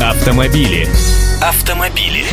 Автомобили. Автомобили.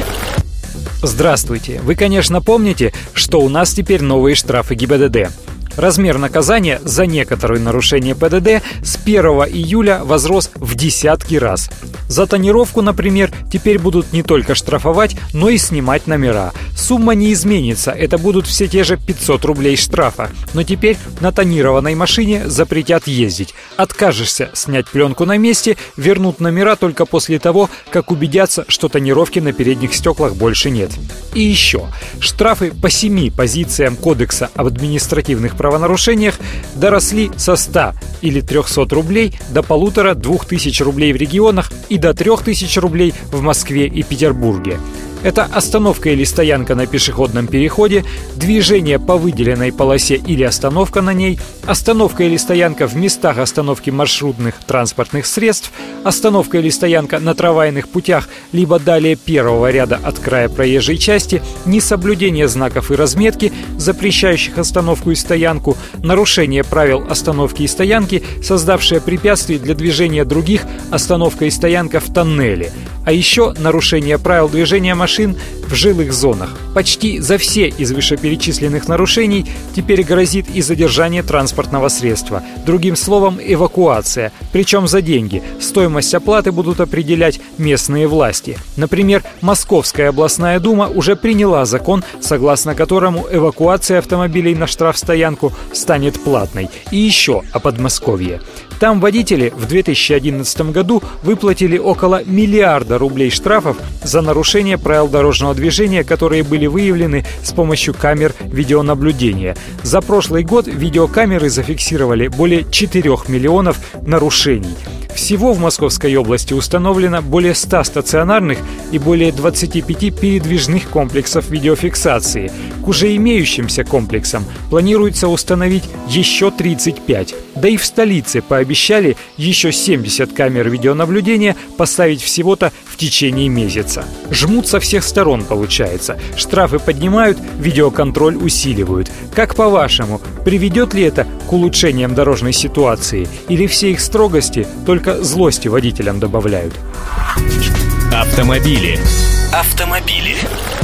Здравствуйте! Вы, конечно, помните, что у нас теперь новые штрафы ГИБДД. Размер наказания за некоторые нарушения ПДД с 1 июля возрос в десятки раз. За тонировку, например, теперь будут не только штрафовать, но и снимать номера. Сумма не изменится, это будут все те же 500 рублей штрафа. Но теперь на тонированной машине запретят ездить. Откажешься снять пленку на месте, вернут номера только после того, как убедятся, что тонировки на передних стеклах больше нет. И еще. Штрафы по семи позициям Кодекса об административных правонарушениях доросли со 100 или 300 рублей до полутора двух тысяч рублей в регионах и до трех тысяч рублей в Москве и Петербурге. Это остановка или стоянка на пешеходном переходе, движение по выделенной полосе или остановка на ней, остановка или стоянка в местах остановки маршрутных транспортных средств, остановка или стоянка на трамвайных путях, либо далее первого ряда от края проезжей части, несоблюдение знаков и разметки, запрещающих остановку и стоянку, нарушение правил остановки и стоянки, создавшее препятствие для движения других, остановка и стоянка в тоннеле, а еще нарушение правил движения машин в жилых зонах. Почти за все из вышеперечисленных нарушений теперь грозит и задержание транспортного средства. Другим словом, эвакуация. Причем за деньги. Стоимость оплаты будут определять местные власти. Например, Московская областная дума уже приняла закон, согласно которому эвакуация автомобилей на штрафстоянку станет платной. И еще о Подмосковье. Там водители в 2011 году выплатили около миллиарда рублей штрафов за нарушение правил дорожного движения, которые были выявлены с помощью камер видеонаблюдения. За прошлый год видеокамеры зафиксировали более 4 миллионов нарушений. Всего в Московской области установлено более 100 стационарных и более 25 передвижных комплексов видеофиксации. К уже имеющимся комплексам планируется установить еще 35. Да и в столице пообещали еще 70 камер видеонаблюдения поставить всего-то в течение месяца. Жмут со всех сторон получается. Штрафы поднимают, видеоконтроль усиливают. Как по-вашему, приведет ли это к улучшениям дорожной ситуации? Или все их строгости только злости водителям добавляют? Автомобили. Автомобили.